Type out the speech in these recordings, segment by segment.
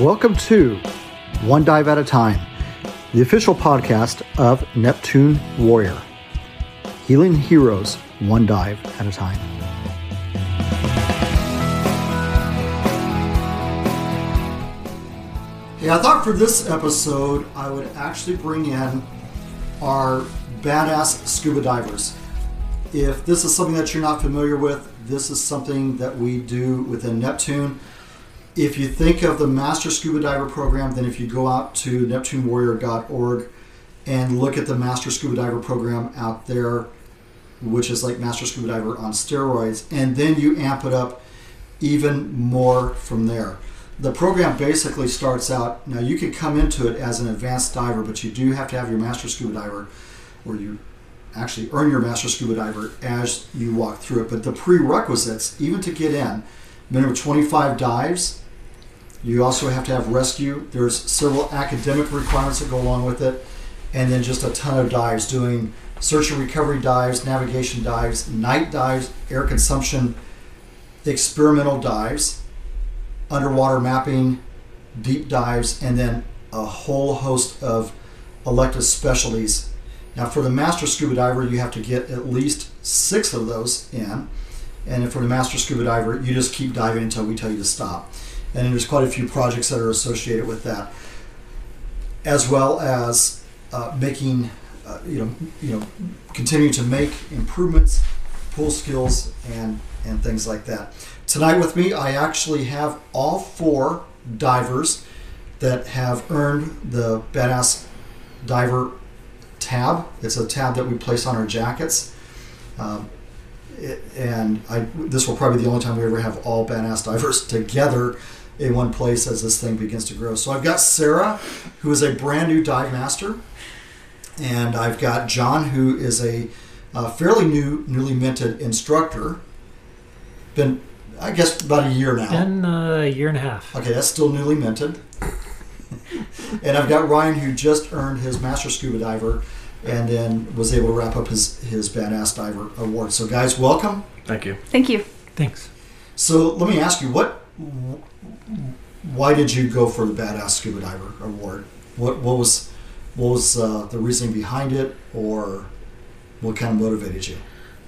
Welcome to One Dive at a Time, the official podcast of Neptune Warrior, healing heroes one dive at a time. Yeah, I thought for this episode I would actually bring in our badass scuba divers. If this is something that you're not familiar with, this is something that we do within Neptune. If you think of the Master Scuba Diver program, then if you go out to neptunewarrior.org and look at the Master Scuba Diver program out there, which is like Master Scuba Diver on steroids, and then you amp it up even more from there. The program basically starts out now you can come into it as an advanced diver but you do have to have your master scuba diver or you actually earn your master scuba diver as you walk through it. But the prerequisites even to get in minimum 25 dives you also have to have rescue there's several academic requirements that go along with it and then just a ton of dives doing search and recovery dives navigation dives night dives air consumption experimental dives underwater mapping, deep dives, and then a whole host of elective specialties. Now, for the master scuba diver, you have to get at least six of those in. And for the master scuba diver, you just keep diving until we tell you to stop. And there's quite a few projects that are associated with that, as well as uh, making, uh, you know, you know, continuing to make improvements, pool skills, and and things like that. Tonight with me, I actually have all four divers that have earned the Badass Diver tab. It's a tab that we place on our jackets. Um, it, and I, this will probably be the only time we ever have all Badass Divers together in one place as this thing begins to grow. So I've got Sarah, who is a brand new dive master, and I've got John, who is a, a fairly new, newly minted instructor. Been I guess about a year now. In uh, a year and a half. Okay, that's still newly minted. and I've got Ryan who just earned his Master Scuba Diver and then was able to wrap up his, his Badass Diver award. So, guys, welcome. Thank you. Thank you. Thanks. So, let me ask you, what, why did you go for the Badass Scuba Diver award? What, what was, what was uh, the reasoning behind it, or what kind of motivated you?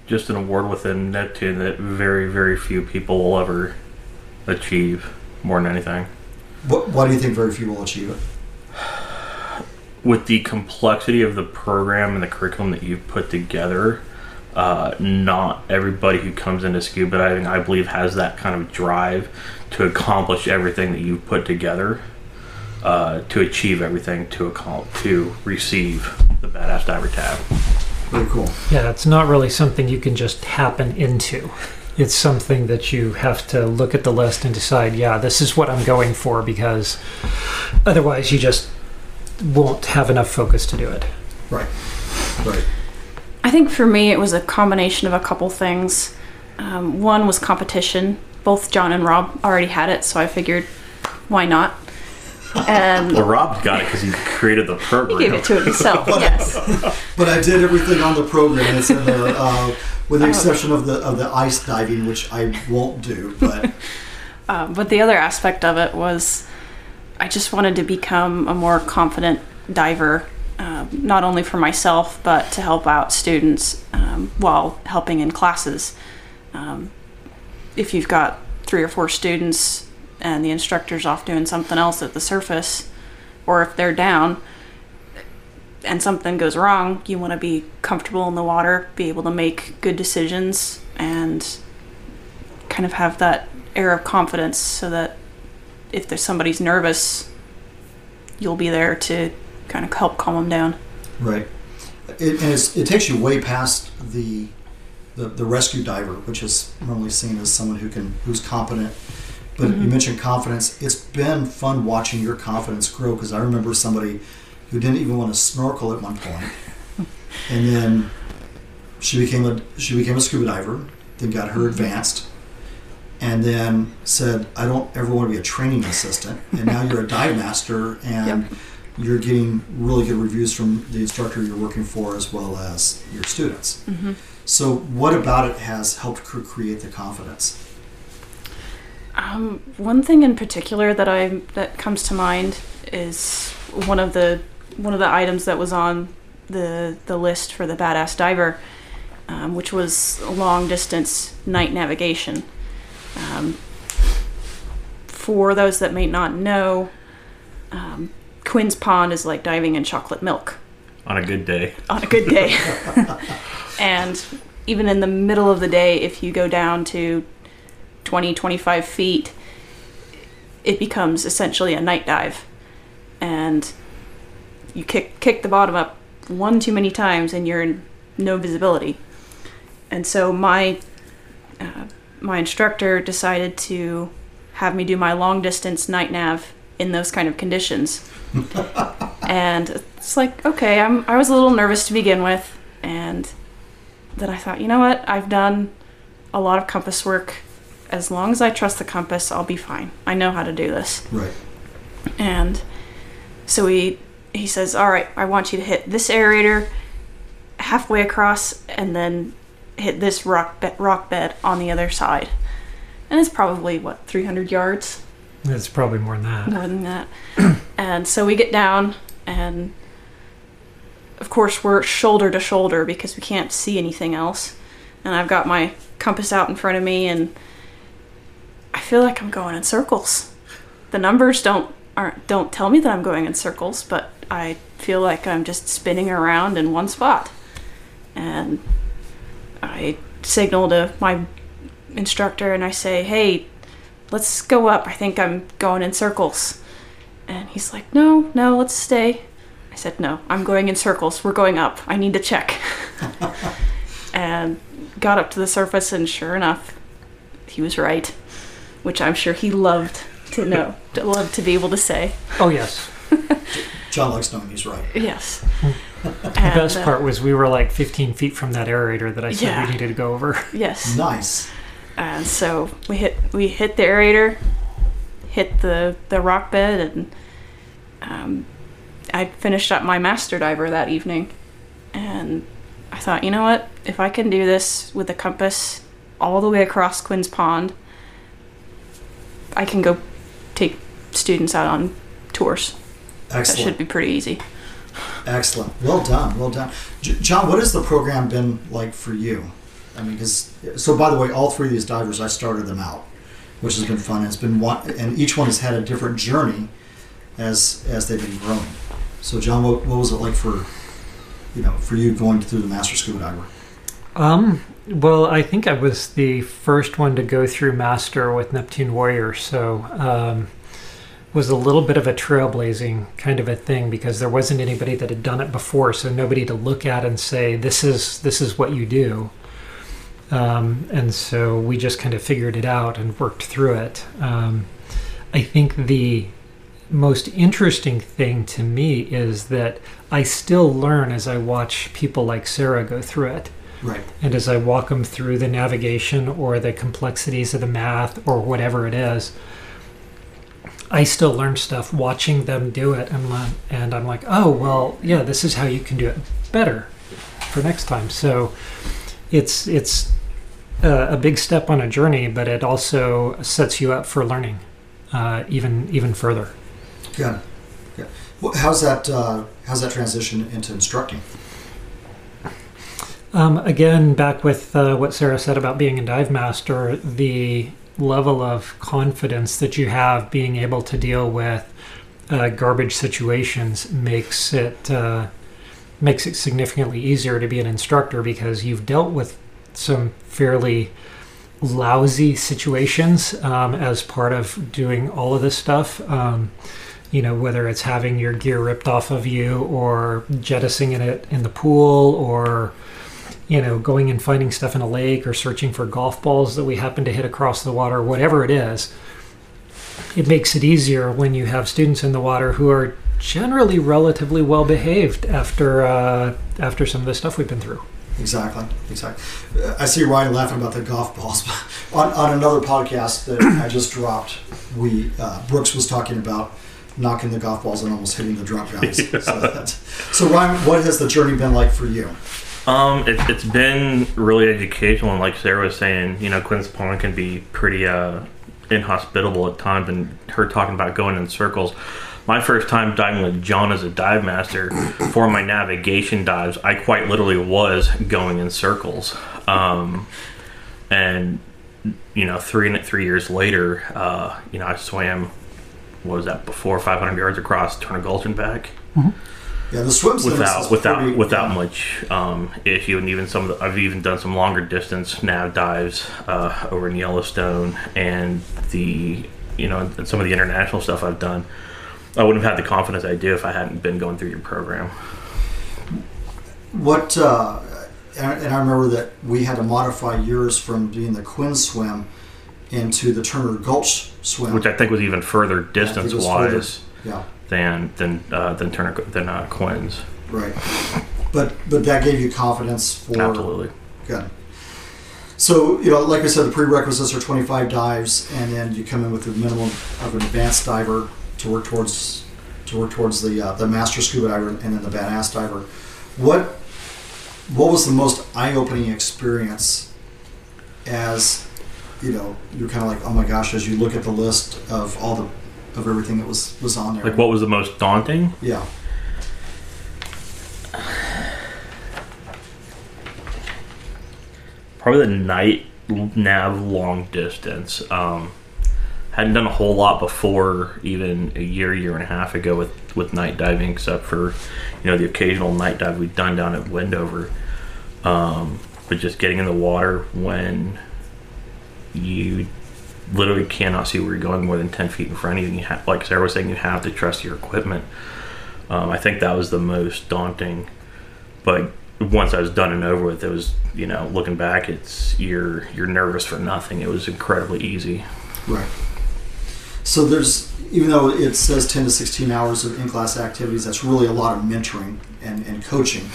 just an award within Neptune that very, very few people will ever achieve more than anything. What, why do you think very few will achieve it? With the complexity of the program and the curriculum that you've put together, uh, not everybody who comes into scuba diving, I believe, has that kind of drive to accomplish everything that you've put together, uh, to achieve everything, to accomplish, to receive the Badass Diver tab. Very cool. Yeah, it's not really something you can just happen into. It's something that you have to look at the list and decide, yeah, this is what I'm going for because otherwise you just won't have enough focus to do it. Right. Right. I think for me, it was a combination of a couple things. Um, one was competition. Both John and Rob already had it, so I figured, why not? And well, Rob got it because he created the program. He gave it to himself. yes. but I did everything on the program. It's in the, uh, with the oh. exception of the of the ice diving, which I won't do. But um, but the other aspect of it was, I just wanted to become a more confident diver. Um, not only for myself, but to help out students um, while helping in classes. Um, if you've got three or four students and the instructor's off doing something else at the surface, or if they're down and something goes wrong, you want to be comfortable in the water, be able to make good decisions, and kind of have that air of confidence so that if there's somebody's nervous, you'll be there to kind of help calm them down. Right. It, and it takes you way past the, the the rescue diver, which is normally seen as someone who can who's competent but mm-hmm. you mentioned confidence. It's been fun watching your confidence grow because I remember somebody who didn't even want to snorkel at one point, and then she became a she became a scuba diver. Then got her mm-hmm. advanced, and then said, "I don't ever want to be a training assistant." And now you're a dive master, and yep. You're getting really good reviews from the instructor you're working for as well as your students. Mm-hmm. So, what about it has helped create the confidence? Um, one thing in particular that I that comes to mind is one of the one of the items that was on the the list for the badass diver, um, which was long distance night navigation. Um, for those that may not know, um, Quinn's Pond is like diving in chocolate milk On a good day. on a good day. and even in the middle of the day, if you go down to 20, 25 feet, it becomes essentially a night dive. And you kick, kick the bottom up one too many times and you're in no visibility. And so my, uh, my instructor decided to have me do my long distance night nav in those kind of conditions. and it's like, okay, I'm, I was a little nervous to begin with. And then I thought, you know what? I've done a lot of compass work. As long as I trust the compass, I'll be fine. I know how to do this. Right. And so he he says, "All right, I want you to hit this aerator halfway across, and then hit this rock be- rock bed on the other side." And it's probably what 300 yards, It's probably more than that. more than that. and so we get down, and of course we're shoulder to shoulder because we can't see anything else. And I've got my compass out in front of me, and I feel like I'm going in circles. The numbers don't aren't don't tell me that I'm going in circles, but I feel like I'm just spinning around in one spot. And I signal to my instructor and I say, "Hey, let's go up. I think I'm going in circles." And he's like, "No, no, let's stay." I said, "No, I'm going in circles. We're going up. I need to check." and got up to the surface and sure enough, he was right, which I'm sure he loved to know, to love to be able to say. Oh yes. John likes knowing he's right. Yes. The best uh, part was we were like 15 feet from that aerator that I said Yeah. we needed to go over. Yes. Nice. And so we hit we hit the aerator, hit the the rock bed, and um, I finished up my master diver that evening. And I thought, you know what? If I can do this with a compass all the way across Quinn's Pond, I can go take students out on tours. Excellent. That should be pretty easy. Excellent. Well done. Well done. J- John, what has the program been like for you? I mean, because so by the way, all three of these divers, I started them out, which has been fun. It's been one, and each one has had a different journey as as they've been growing. So, John, what, what was it like for you know for you going through the master scuba diver? Um, well, I think I was the first one to go through Master with Neptune Warrior, so um, was a little bit of a trailblazing kind of a thing because there wasn't anybody that had done it before, so nobody to look at and say this is this is what you do. Um, and so we just kind of figured it out and worked through it. Um, I think the most interesting thing to me is that I still learn as I watch people like Sarah go through it. Right. And as I walk them through the navigation or the complexities of the math or whatever it is, I still learn stuff watching them do it. And, le- and I'm like, oh, well, yeah, this is how you can do it better for next time. So it's, it's a, a big step on a journey, but it also sets you up for learning uh, even, even further. Good. Good. Well, how's that? Uh, how's that transition into instructing? Um, again, back with uh, what Sarah said about being a dive master, the level of confidence that you have being able to deal with uh, garbage situations makes it uh, makes it significantly easier to be an instructor because you've dealt with some fairly lousy situations um, as part of doing all of this stuff. Um, you know, whether it's having your gear ripped off of you or jettisoning it in the pool or you know, going and finding stuff in a lake or searching for golf balls that we happen to hit across the water, whatever it is, it makes it easier when you have students in the water who are generally relatively well behaved after uh, after some of the stuff we've been through. Exactly. Exactly. I see Ryan laughing about the golf balls. on, on another podcast that I just dropped, we uh, Brooks was talking about knocking the golf balls and almost hitting the drop guys. So, so Ryan, what has the journey been like for you? Um, it, it's been really educational, and like Sarah was saying, you know, Quinn's Pond can be pretty uh inhospitable at times, and her talking about going in circles. My first time diving with John as a dive master for my navigation dives, I quite literally was going in circles. Um, and you know, three three years later, uh, you know, I swam. What was that before 500 yards across Turner Gulch and back? Yeah, the swim without without pretty- without yeah. much um, issue, and even some of the, I've even done some longer distance nav dives uh, over in Yellowstone, and the you know and some of the international stuff I've done. I wouldn't have had the confidence I do if I hadn't been going through your program. What, uh, and, and I remember that we had to modify yours from being the Quinn swim into the Turner Gulch swim. which I think was even further distance wise yeah, than than uh, than Turner than uh, Quinn's. right. But but that gave you confidence for Absolutely. Good. So, you know, like I said, the prerequisites are 25 dives, and then you come in with the minimum of an advanced diver to work towards to work towards the uh, the master scuba diver and then the badass diver. What what was the most eye-opening experience as you know you're kind of like oh my gosh as you look at the list of all the of everything that was was on there Like what was the most daunting? yeah Probably the night nav long distance. Um, hadn't done a whole lot before, even a year, year and a half ago with with night diving, except for you know the occasional night dive we've done down at Wendover. Um, but just getting in the water when you literally cannot see where you're going more than 10 feet in front of you. And you have, like Sarah was saying, you have to trust your equipment. Um, I think that was the most daunting. But once I was done and over with, it was, you know, looking back, it's you're you're nervous for nothing. It was incredibly easy. Right. So there's, even though it says 10 to 16 hours of in-class activities, that's really a lot of mentoring and, and coaching.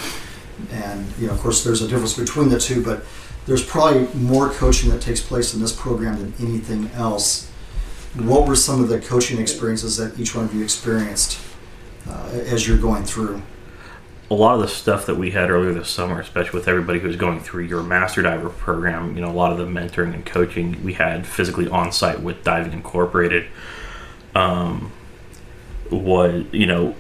And, you know, of course, there's a difference between the two, but there's probably more coaching that takes place in this program than anything else. What were some of the coaching experiences that each one of you experienced uh, as you're going through? A lot of the stuff that we had earlier this summer, especially with everybody who was going through your master diver program, you know, a lot of the mentoring and coaching we had physically on site with Diving Incorporated um, was, you know,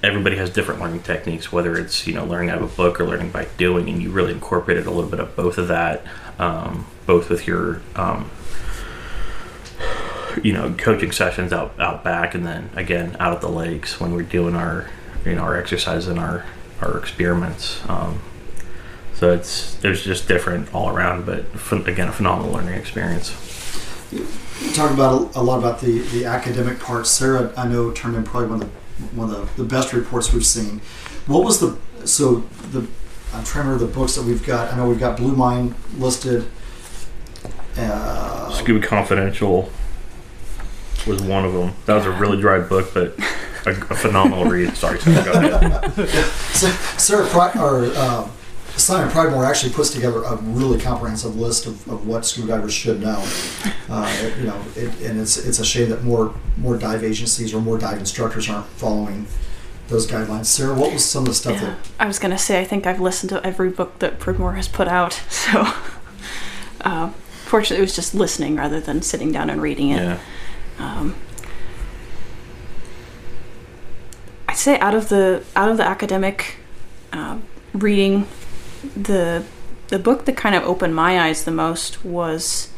everybody has different learning techniques, whether it's, you know, learning out of a book or learning by doing, and you really incorporated a little bit of both of that, um, both with your, um, you know, coaching sessions out, out back and then again out at the lakes when we're doing our you know our exercise and our our experiments. Um, so it's it was just different all around, but ph- again a phenomenal learning experience. talk about a, a lot about the, the academic part. Sarah, I know, turned in probably one of the one of the, the best reports we've seen. What was the so the I'm trying to remember the books that we've got. I know we've got Blue Mind listed. Uh, Scuba Confidential was one of them. That was a really dry book, but a, a phenomenal read. Sorry, Sarah, go ahead. Sa- Sarah Pri- or uh, Simon Pridmore actually puts together a really comprehensive list of, of what scuba divers should know. Uh, you know, it, and it's it's a shame that more more dive agencies or more dive instructors aren't following those guidelines. Sarah, what was some of the stuff Yeah. that I was gonna say I think I've listened to every book that Pridmore has put out. So, uh, fortunately, it was just listening rather than sitting down and reading it. Yeah, Um, I'd say out of the out of the academic um reading, the the book that kind of opened my eyes the most was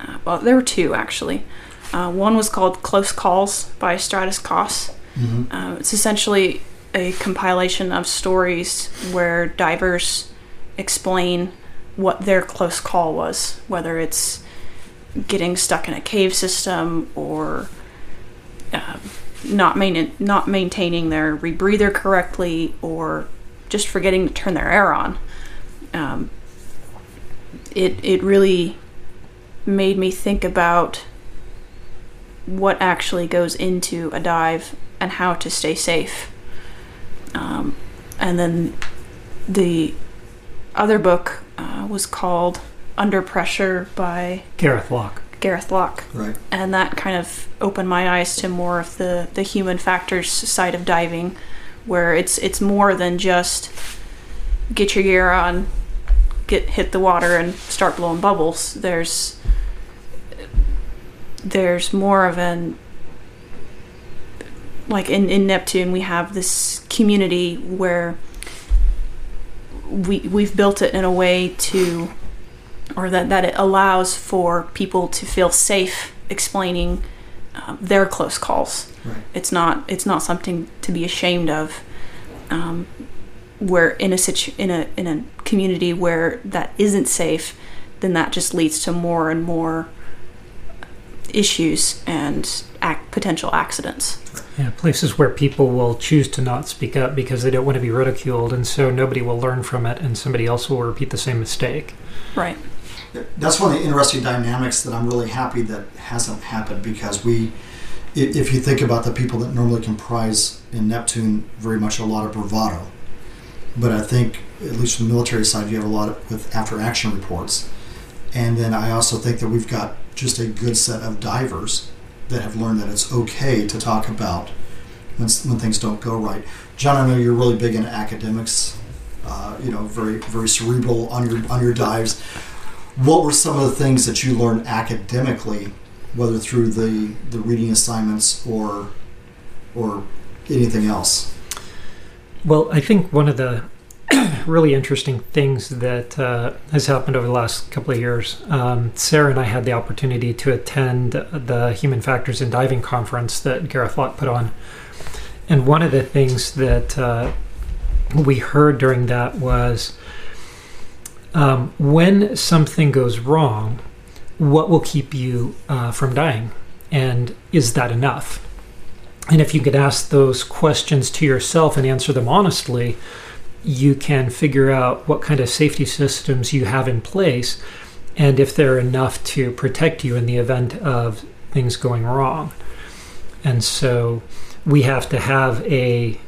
uh, well, there were two actually. Uh, one was called Close Calls by Stratis Kas. Mhm. Uh, it's essentially a compilation of stories where divers explain what their close call was, whether it's getting stuck in a cave system or um, not main- not maintaining their rebreather correctly or just forgetting to turn their air on. Um, it it really made me think about what actually goes into a dive and how to stay safe. Um, and then the other book uh, was called Under Pressure by Gareth Lock. Gareth Lock right? and that kind of opened my eyes to more of the the human factors side of diving where it's it's more than just get your gear on get hit the water and start blowing bubbles there's there's more of an like in, in Neptune we have this community where we we've built it in a way to or that, that it allows for people to feel safe explaining um, their close calls. Right. It's not it's not something to be ashamed of. Um, where in a situ- in a in a community where that isn't safe, then that just leads to more and more issues and ac- potential accidents. Yeah, places where people will choose to not speak up because they don't want to be ridiculed, and so nobody will learn from it, and somebody else will repeat the same mistake. Right. That's one of the interesting dynamics that I'm really happy that hasn't happened because we, if you think about the people that normally comprise in Neptune, very much a lot of bravado. But I think, at least from the military side, you have a lot of, with after action reports. And then I also think that we've got just a good set of divers that have learned that it's okay to talk about when, when things don't go right. John, I know you're really big into academics. Uh, you know, very very cerebral on your on your dives. What were some of the things that you learned academically, whether through the the reading assignments or or anything else? Well, I think one of the really interesting things that uh, has happened over the last couple of years, um, Sarah and I had the opportunity to attend the Human Factors in Diving conference that Gareth Lock put on. And one of the things that uh, we heard during that was um, when something goes wrong, what will keep you uh, from dying? And is that enough? And if you could ask those questions to yourself and answer them honestly, you can figure out what kind of safety systems you have in place and if they're enough to protect you in the event of things going wrong. And so we have to have a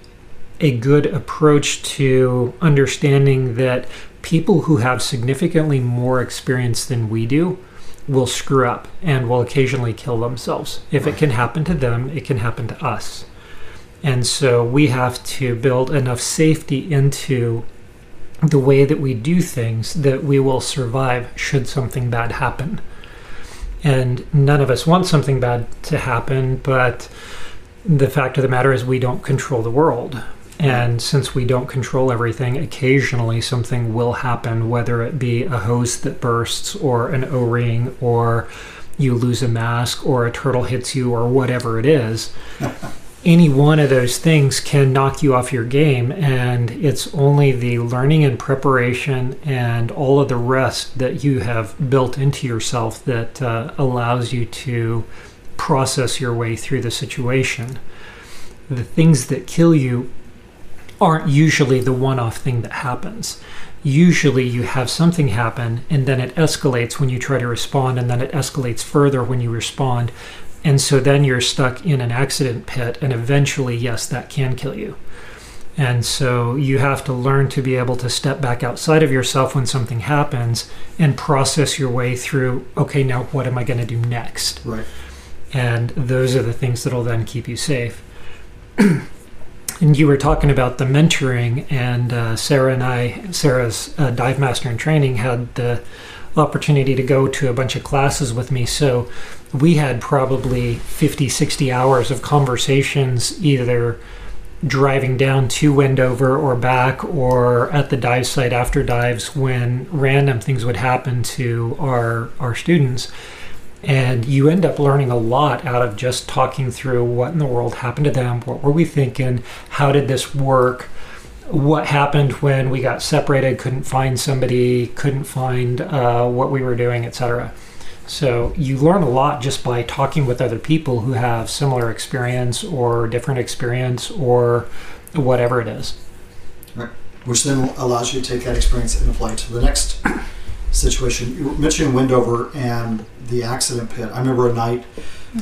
a good approach to understanding that people who have significantly more experience than we do will screw up and will occasionally kill themselves. If it can happen to them, it can happen to us. And so we have to build enough safety into the way that we do things that we will survive should something bad happen. And none of us want something bad to happen, but the fact of the matter is we don't control the world. And since we don't control everything, occasionally something will happen, whether it be a hose that bursts, or an O ring, or you lose a mask, or a turtle hits you, or whatever it is. Any one of those things can knock you off your game, and it's only the learning and preparation and all of the rest that you have built into yourself that uh, allows you to process your way through the situation. The things that kill you aren't usually the one off thing that happens. Usually, you have something happen and then it escalates when you try to respond, and then it escalates further when you respond. And so then you're stuck in an accident pit, and eventually, yes, that can kill you. And so you have to learn to be able to step back outside of yourself when something happens and process your way through okay, now what am I going to do next? Right. and those are the things that'll then keep you safe. and you were talking about the mentoring, and uh, Sarah and I, Sarah's uh, dive master in training, had the opportunity to go to a bunch of classes with me. So we had probably 50, 60 hours of conversations either driving down to Wendover or back or at the dive site after dives when random things would happen to our our students and you end up learning a lot out of just talking through what in the world happened to them. What were we thinking? How did this work? What happened when we got separated? Couldn't find somebody. Couldn't find uh, what we were doing etc so you learn a lot just by talking with other people who have similar experience or different experience or whatever it is. Right. Which then allows you to take that experience and apply it to the next situation. You were mentioning Wendover and the accident pit. I remember a night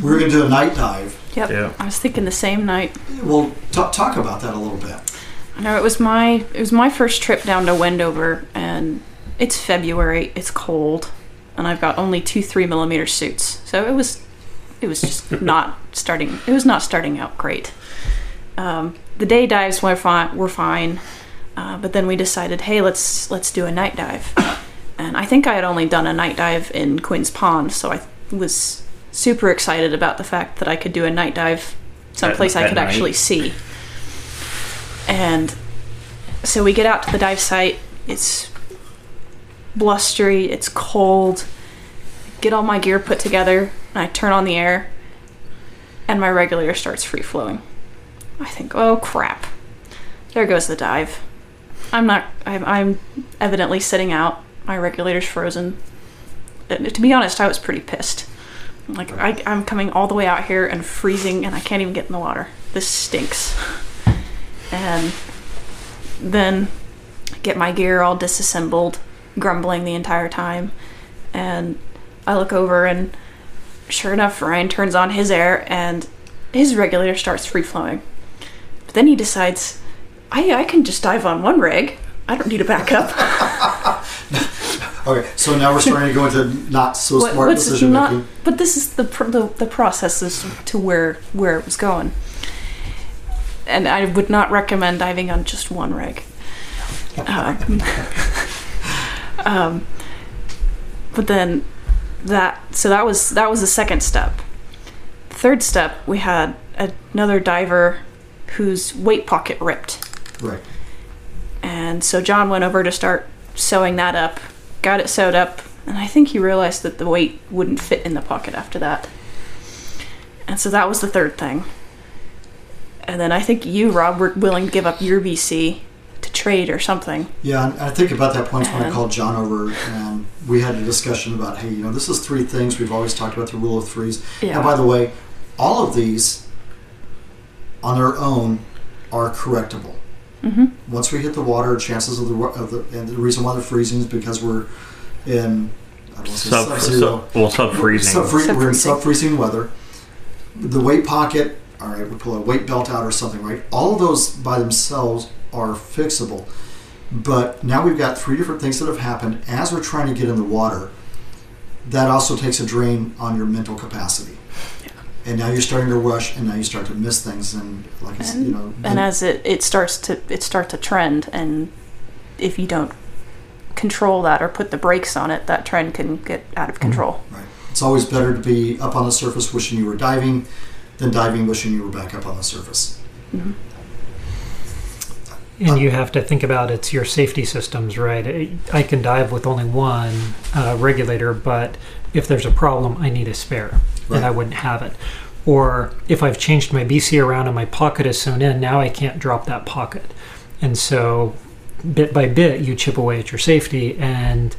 we were going to do a night dive. Yep. Yeah. I was thinking the same night. Well, talk, talk about that a little bit. I know it was my it was my first trip down to Wendover, and it's February. It's cold, and I've got only two three millimeter suits, so it was it was just not starting. It was not starting out great. Um, the day dives were fine. Were fine, uh, but then we decided, hey, let's let's do a night dive. And I think I had only done a night dive in Quinn's Pond, so I was super excited about the fact that I could do a night dive someplace I at could night? actually see. And so we get out to the dive site. It's blustery, it's cold. Get all my gear put together, and I turn on the air, and my regulator starts free flowing. I think, oh crap. There goes the dive. I'm not, I'm, I'm evidently sitting out. My regulator's frozen. And to be honest, I was pretty pissed. Like, I, I'm coming all the way out here and freezing, and I can't even get in the water. This stinks. And then get my gear all disassembled, grumbling the entire time. And I look over, and sure enough, Ryan turns on his air, and his regulator starts free flowing. But then he decides, I, I can just dive on one rig. I don't need a backup. Okay, so now we're starting to go into not so What- smart decision not- making. But this is the, pr- the the process to where where it was going. And I would not recommend diving on just one rig. Um, um, but then that so that was that was the second step. Third step, we had another diver whose weight pocket ripped. Right. And so John went over to start sewing that up, got it sewed up, and I think he realized that the weight wouldn't fit in the pocket after that. And so that was the third thing. And then I think you, Rob, were willing to give up your BC to trade or something. Yeah, and I think about that point when I called John over and we had a discussion about, hey, you know, this is three things. We've always talked about the rule of threes. Yeah. And by the way, all of these on their own are correctable. Hmm Once we hit the water, chances of the, of the and the reason why they're freezing is because we're in I don't want to say Sub, sub-zero. sub, well, sub freezing. We're in Sub-freezing. sub-freezing weather. The weight pocket, all right, we pull a weight belt out or something, right? All of those by themselves are fixable. But now we've got three different things that have happened as we're trying to get in the water. That also takes a drain on your mental capacity. And now you're starting to rush, and now you start to miss things, and like I said, you know, And as it, it starts to it starts to trend, and if you don't control that or put the brakes on it, that trend can get out of control. Right. It's always better to be up on the surface wishing you were diving than diving wishing you were back up on the surface. And you have to think about it's your safety systems, right? I can dive with only one uh, regulator, but if there's a problem, I need a spare, Right. and I wouldn't have it. Or if I've changed my BC around and my pocket is sewn in, now I can't drop that pocket. And so, bit by bit, you chip away at your safety, and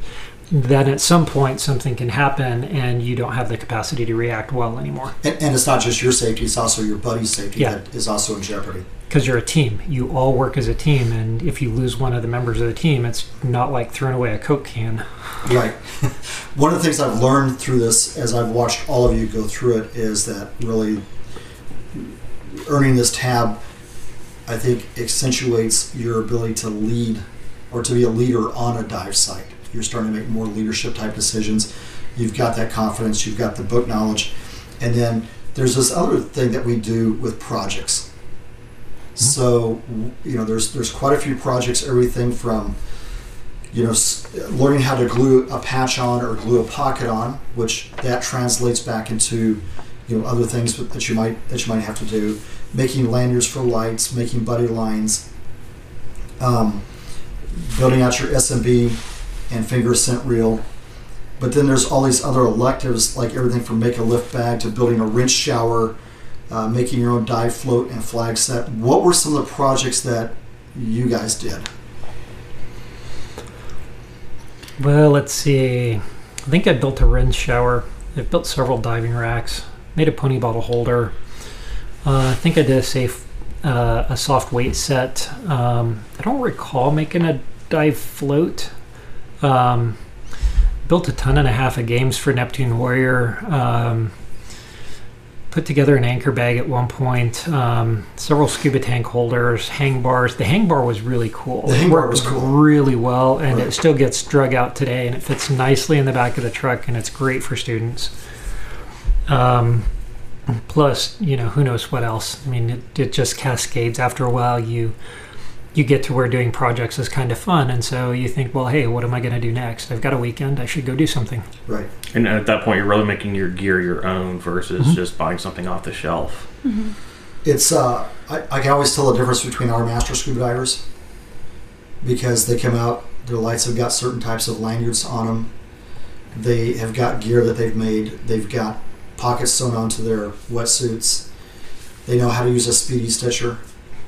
then at some point, something can happen, and you don't have the capacity to react well anymore. And, and it's not just your safety; it's also your buddy's safety Yeah. that is also in jeopardy. Because you're a team. You all work as a team, and if you lose one of the members of the team, it's not like throwing away a Coke can. Right. One of the things I've learned through this, as I've watched all of you go through it, is that really earning this tab, I think, accentuates your ability to lead or to be a leader on a dive site. You're starting to make more leadership type decisions. You've got that confidence. You've got the book knowledge, and then there's this other thing that we do with projects. So you know, there's there's quite a few projects. Everything from you know, learning how to glue a patch on or glue a pocket on, which that translates back into, you know, other things that you might that you might have to do, making lanyards for lights, making buddy lines, um, building out your SMB and finger scent reel. But then there's all these other electives, like everything from make a lift bag to building a rinse shower, uh, making your own dive float and flag set. What were some of the projects that you guys did? Well, let's see. I think I built a rinse shower. I've built several diving racks. Made a pony bottle holder. Uh, I think I did a safe, uh, a soft weight set. Um, I don't recall making a dive float. Um, built a ton and a half of games for Neptune Warrior. Um, put together an anchor bag at one point. Um, several scuba tank holders, hang bars. The hang bar was really cool. The It hang bar was cool. really well, and Right. it still gets drug out today, and it fits nicely in the back of the truck, and it's great for students. Um, plus, you know, who knows what else? I mean, it, it just cascades. After a while, you you get to where doing projects is kind of fun, and so you think, well, hey, what am I going to do next? I've got a weekend. I should go do something. Right. And at that point, you're really making your gear your own versus Mhm. just buying something off the shelf. It's uh, I, I can always tell the difference between our master scuba divers because they come out. Their lights have got certain types of lanyards on them. They have got gear that they've made. They've got pockets sewn onto their wetsuits. They know how to use a speedy stitcher.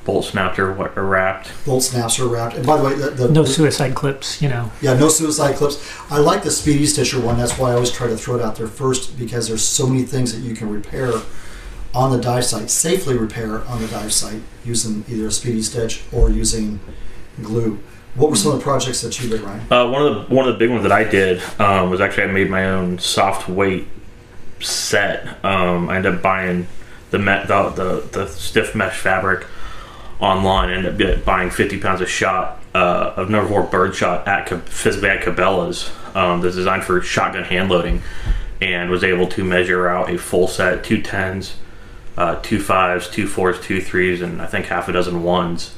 Bolt snapped or, what- or wrapped. Bolt snaps are wrapped. And by the way, the, the, No the- suicide clips, you know. Yeah, no suicide clips. I like the Speedy Stitcher one. That's why I always try to throw it out there first because there's so many things that you can repair on the dive site, safely repair on the dive site using either a Speedy Stitch or using glue. What were some of the projects that you did, Ryan? Uh, one of the one of the big ones that I did um, was actually I made my own soft weight set. Um, I ended up buying the, me- the the the stiff mesh fabric online. I ended up buying 50 pounds of shot uh, of number four bird shot at Ca- physically at Cabela's. Um, that's designed for shotgun hand loading, and was able to measure out a full set, two tens, uh, two fives, two fours, two threes, and I think half a dozen ones.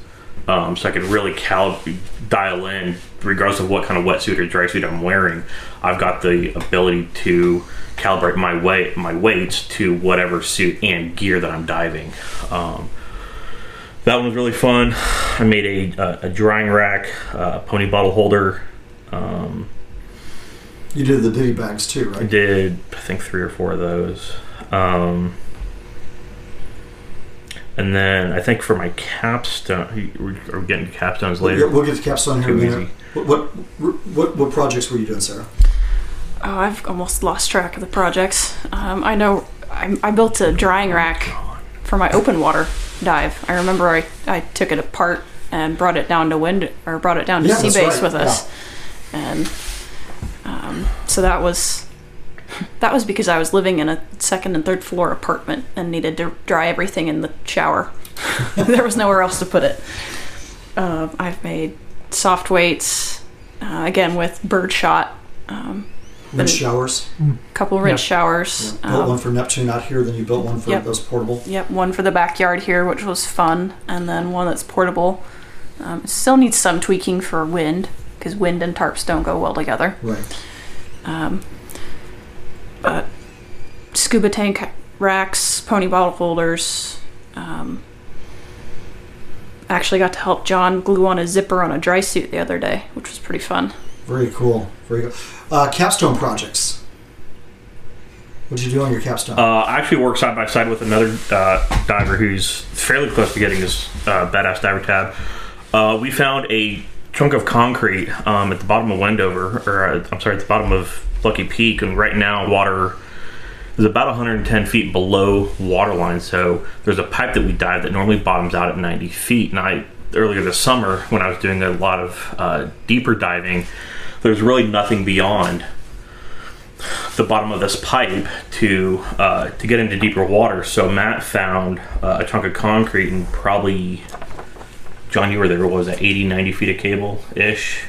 Um, so I could really cal- dial in, regardless of what kind of wetsuit or dry suit I'm wearing. I've got the ability to calibrate my weight, my weights to whatever suit and gear that I'm diving. Um, that one was really fun. I made a, a, a drying rack, uh, pony bottle holder. Um, You did the ditty bags too, right? I did, I think, three or four of those. Um, and then I think for my capstone, we're getting to capstones later. we'll get to capstone here in Too minute. What, what what what projects were you doing, Sarah? Oh, I've almost lost track of the projects. Um, I know I, I built a drying rack for my open water dive. I remember I, I took it apart and brought it down to wind or brought it down to Yeah, sea base right, with us, and um, so that was that was because I was living in a second and third floor apartment and needed to dry everything in the shower. there was nowhere else to put it. Uh, I've made soft weights uh, again with bird shot. Um, Rinse But- showers. couple rinse Yep. showers. Yeah. Built Um, one for Neptune out here, then you built one for Yep. those portable. Yep, one for the backyard here, which was fun, and then one that's portable. Um, still needs some tweaking for wind, because wind and tarps don't go well together. Right. Um, but scuba tank racks, pony bottle holders. Um, actually got to help John glue on a zipper on a dry suit the other day, which was pretty fun. Very cool. Very cool. Uh, capstone projects. What'd you do on your capstone? Uh, I actually work side by side with another uh, diver who's fairly close to getting his uh, badass diver tab. Uh, we found a chunk of concrete um, at the bottom of Wendover, or uh, I'm sorry, at the bottom of Lucky Peak, and right now water is about 110 feet below waterline. So there's a pipe that we dive that normally bottoms out at 90 feet. And I earlier this summer when I was doing a lot of uh, deeper diving, there's really nothing beyond the bottom of this pipe to uh, to get into deeper water. So Matt found uh, a chunk of concrete and probably John, you were there. What was that 80, 90 feet of cable ish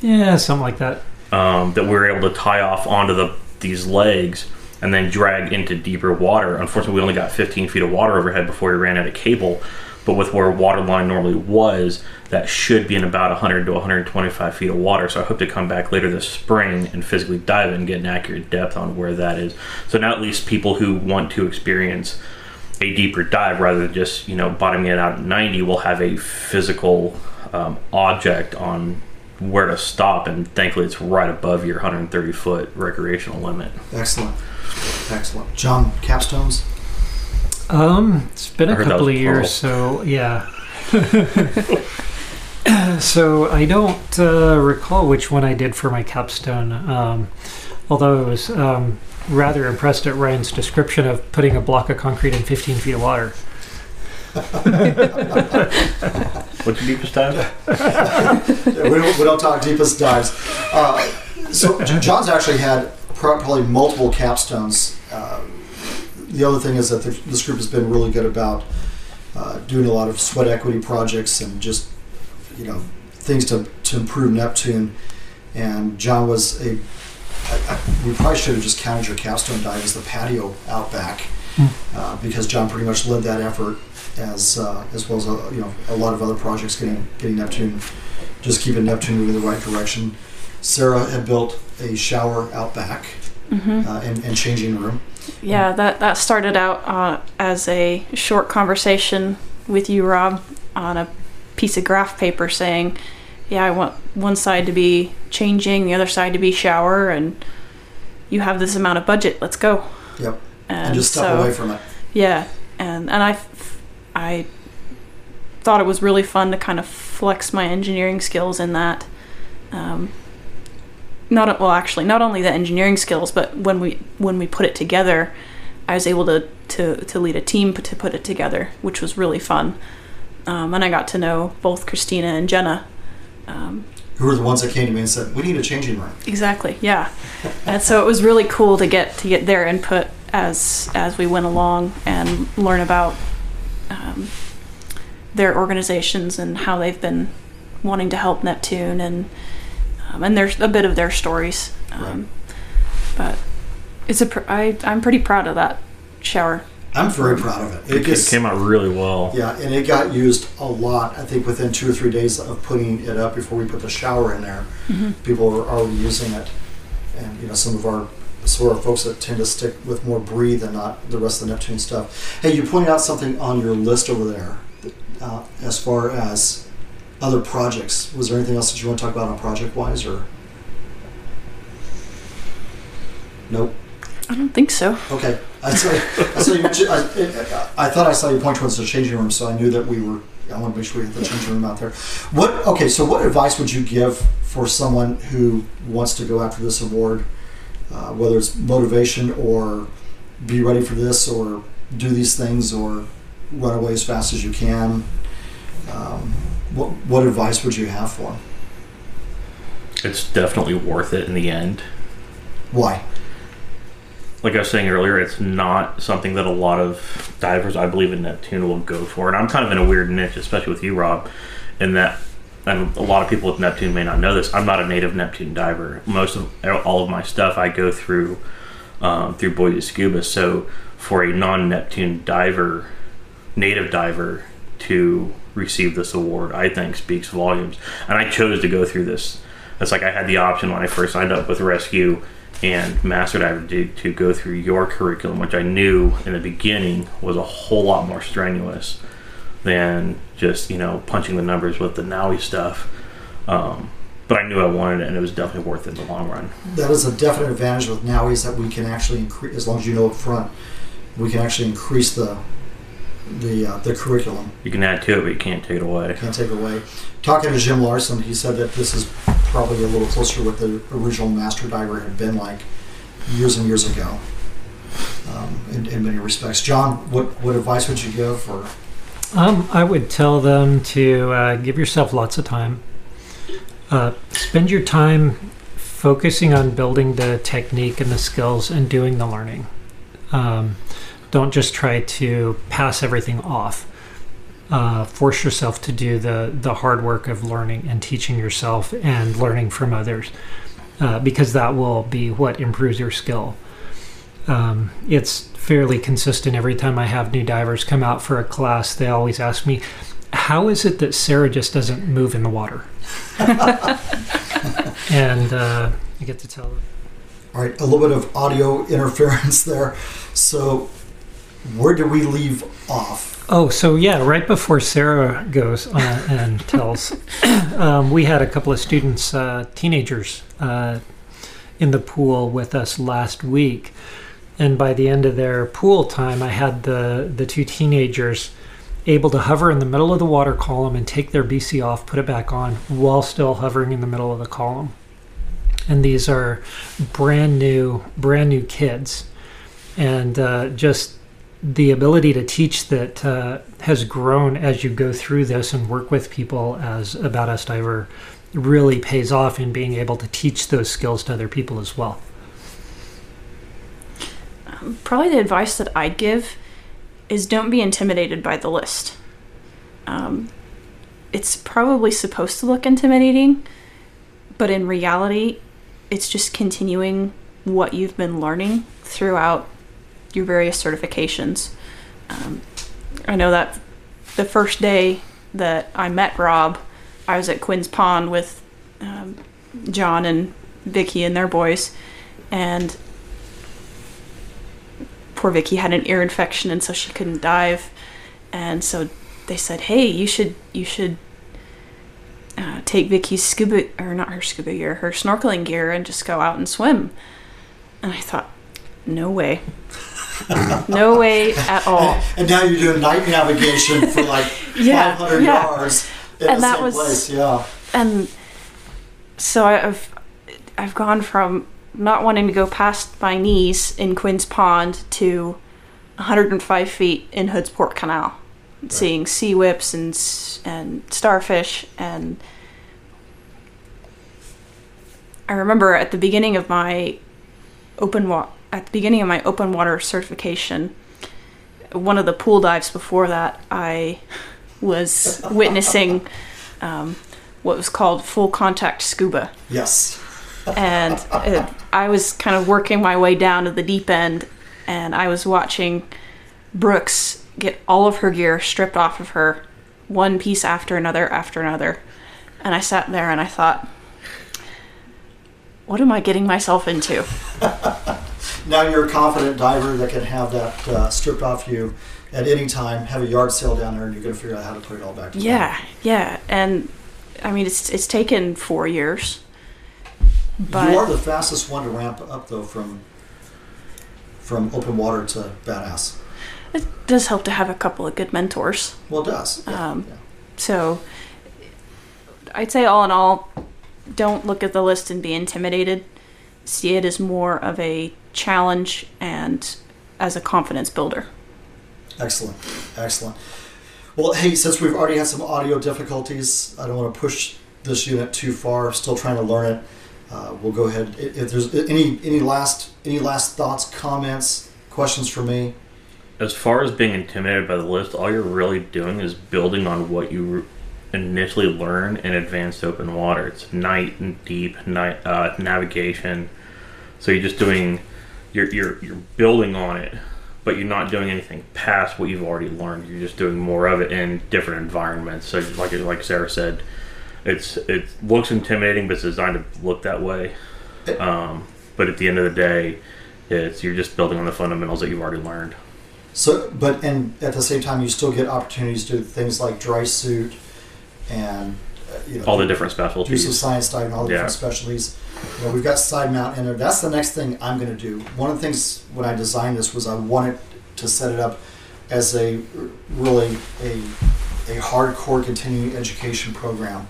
Yeah, something like that. um, that we were able to tie off onto the these legs and then drag into deeper water. Unfortunately, we only got 15 feet of water overhead before we ran out of cable. But with where water line normally was, that should be in about 100 to 125 feet of water. So I hope to come back later this spring and physically dive in and get an accurate depth on where that is. So now at least people who want to experience a deeper dive rather than just you know bottoming it out at 90 will have a physical um, object on where to stop and thankfully it's right above your 130 foot recreational limit Excellent. Excellent. John, capstones? Um, it's been I a heard that couple of years, so yeah. so I don't uh, recall which one I did for my capstone. Um, although I was um, rather impressed at Ryan's description of putting a block of concrete in 15 feet of water. what's your deepest dive Yeah, we, don't, we don't talk deepest dives. Uh, so John's actually had probably multiple capstones. Uh, the other thing is that the, this group has been really good about uh, doing a lot of sweat equity projects and just you know things to, to improve Neptune. And John was a. I, I, we probably should have just counted your capstone dive as the patio out back, uh, because John pretty much led that effort. as uh, as well as uh, you know a lot of other projects getting getting Neptune, just keeping Neptune moving in the right direction. Sarah had built a shower out back hmm uh, and, and changing room. Yeah, that that started out uh, as a short conversation with you, Rob, on a piece of graph paper saying, "Yeah, I want one side to be changing, the other side to be shower, and you have this amount of budget. Let's go." Yep. And, And just step so, away from it. yeah, and and I, I thought it was really fun to kind of flex my engineering skills in that. Um, not well, actually, not only the engineering skills, but when we when we put it together, I was able to to, to lead a team to put it together, which was really fun. Um, and I got to know both Christina and Jenna. Um, Who were the ones that came to me and said, "We need a changing room." Exactly. Yeah. and so it was really cool to get to get their input as as we went along and learn about um, their organizations and how they've been wanting to help Neptune and um, and there's a bit of their stories. Um, But it's a pr- I I'm pretty proud of that shower. I'm very proud of it. It It gets came out really well. Yeah, and it got used a lot. I think within two or three days of putting it up before we put the shower in there, people were already using it. And you know, some of our some of our folks that tend to stick with more breathe and not the rest of the Neptune stuff. Hey, you pointed out something on your list over there, uh, as far as other projects. Was there anything else that you want to talk about on project wise, or? Nope. I don't think so. Okay. I saw, I saw you I, I thought I saw you point towards the changing room, so I knew that we were, I want to make sure we have the changing room out there. What, okay, so what advice would you give for someone who wants to go after this award, uh, whether it's motivation or be ready for this or do these things or run away as fast as you can? Um, what, what advice would you have for them? It's definitely worth it in the end. Why? like I was saying earlier, it's not something that a lot of divers, I believe, in Neptune will go for. And I'm kind of in a weird niche, especially with you, Rob, in that, and a lot of people with Neptune may not know this. I'm not a native Neptune diver. Most of all of my stuff I go through um, through Boise Scuba. So for a non-Neptune diver, native diver, to receive this award, I think speaks volumes. And I chose to go through this. It's like I had the option when I first signed up with Rescue and Master Diver to, to go through your curriculum, which I knew in the beginning was a whole lot more strenuous than just you know punching the numbers with the NAUI stuff. Um, but I knew I wanted it, and it was definitely worth it in the long run. that is a definite advantage with NAUI is that we can actually increase as long as you know up front we can actually increase the the uh, the curriculum You can add to it, but you can't take it away. can't take it away talking to jim larson he said that this is probably a little closer to what the original master diver had been like years and years ago um, in, in many respects john what what advice would you give for Um, I would tell them to uh, give yourself lots of time. Uh, spend your time focusing on building the technique and the skills and doing the learning. Um, don't just try to pass everything off. Uh, force yourself to do the the hard work of learning and teaching yourself and learning from others, uh, because that will be what improves your skill. Um, it's fairly consistent every time I have new divers come out for a class. They always ask me, "How is it that Sarah just doesn't move in the water?" and uh, I get to tell them. all right a little bit of audio interference there so where do we leave off? Oh, so yeah, right before Sarah goes uh, and tells, um, we had a couple of students, uh, teenagers, uh, in the pool with us last week, and by the end of their pool time, I had the the two teenagers able to hover in the middle of the water column and take their BC off, put it back on, while still hovering in the middle of the column. And these are brand new, brand new kids, and uh, just the ability to teach that uh, has grown as you go through this and work with people as a badass diver really pays off in being able to teach those skills to other people as well. probably the advice that I'd give is don't be intimidated by the list. Um, it's probably supposed to look intimidating, but in reality, it's just continuing what you've been learning throughout your various certifications. Um, I know that the first day that I met Rob, I was at Quinn's Pond with um, John and Vicky and their boys, and poor Vicky had an ear infection, and so she couldn't dive, and so they said, "Hey, you should you should." Uh, take Vicky's scuba or not her scuba gear, her snorkeling gear, and just go out and swim. And I thought, no way, no way at all. And now you're doing night navigation for like Yeah, 500 yeah. yards in And the that same was- place. Yeah. and so I've I've gone from not wanting to go past my knees in Quinn's Pond to 105 feet in Hoodsport Canal, seeing sea whips and and starfish and. I remember at the beginning of my open wa- at the beginning of my open water certification, one of the pool dives before that, I was witnessing um, what was called full contact scuba. Yes. And uh, I was kind of working my way down to the deep end, and I was watching Brooks get all of her gear stripped off of her, one piece after another after another. And I sat there and I thought, what am I getting myself into? Now you're a confident diver that can have that uh, stripped off you at any time, have a yard sale down there, and you're going to figure out how to put it all back together. Yeah, yeah. And I mean, it's, it's taken four years. But you are the fastest one to ramp up, though, from from open water to badass. it does help to have a couple of good mentors. Well, it does. Yeah, Um, yeah. So I'd say all in all, don't look at the list and be intimidated. See it as more of a challenge and as a confidence builder. Excellent. Excellent. Well, hey, since we've already had some audio difficulties, I don't want to push this unit too far. Still trying to learn it. Uh, we'll go ahead. If there's any any last any last thoughts, comments, questions for me, As far as being intimidated by the list, all you're really doing is building on what you initially learn in advanced open water. It's night and deep night uh, navigation. So you're just doing, you're, you're you're building on it, but you're not doing anything past what you've already learned. You're just doing more of it in different environments. So like like Sarah said, it's it looks intimidating, but it's designed to look that way. Um, but at the end of the day, it's you're just building on the fundamentals that you've already learned. So, but and at the same time, you still get opportunities to do things like dry suit, and uh, you know all the different do some specialties. science diving, all the Yeah. different specialties. We've got side mount in there. That's the next thing I'm going to do. One of the things when I designed this was I wanted to set it up as a really a a hardcore continuing education program,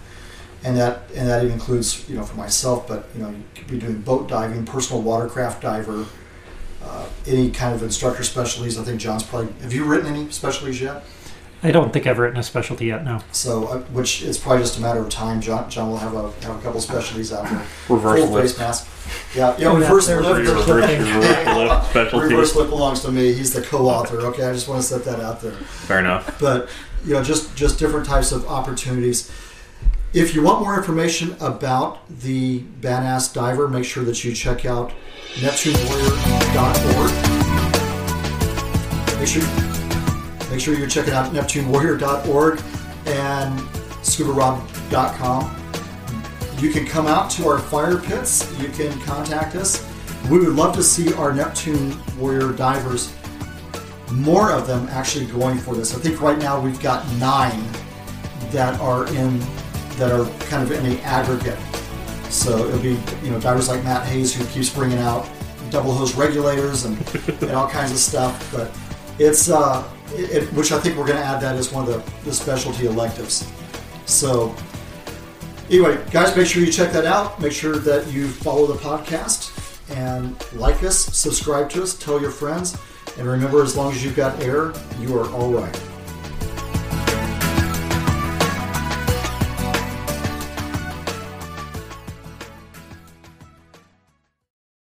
and that and that includes you know for myself, but you know you could be doing boat diving, personal watercraft diver. Uh, any kind of instructor specialties. I think John's probably. Have you written any specialties yet? I don't think I've written a specialty yet. No. So, uh, which is probably just a matter of time. John, John will have a have a couple specialties out there. Reverse Full face mask. Yeah, yeah. Oh, reverse that's lift. Reverse, reverse lift. Reverse lift belongs to me. He's the co-author. Okay, I just want to set that out there. Fair enough. But you know, just just different types of opportunities. If you want more information about the Badass Diver, make sure that you check out NeptuneWarrior.org. Make sure make sure you're checking out NeptuneWarrior.org and ScubaRob.com. You can come out to our fire pits. You can contact us. We would love to see our Neptune Warrior divers more of them actually going for this. I think right now we've got nine that are in that are kind of in the aggregate. So it'll be you know divers like Matt Hayes who keeps bringing out double hose regulators and, and all kinds of stuff. But it's uh, it- which I think we're going to add that as one of the, the specialty electives. So anyway, guys, make sure you check that out. Make sure that you follow the podcast and like us, subscribe to us, tell your friends, and remember, as long as you've got air, you are all right.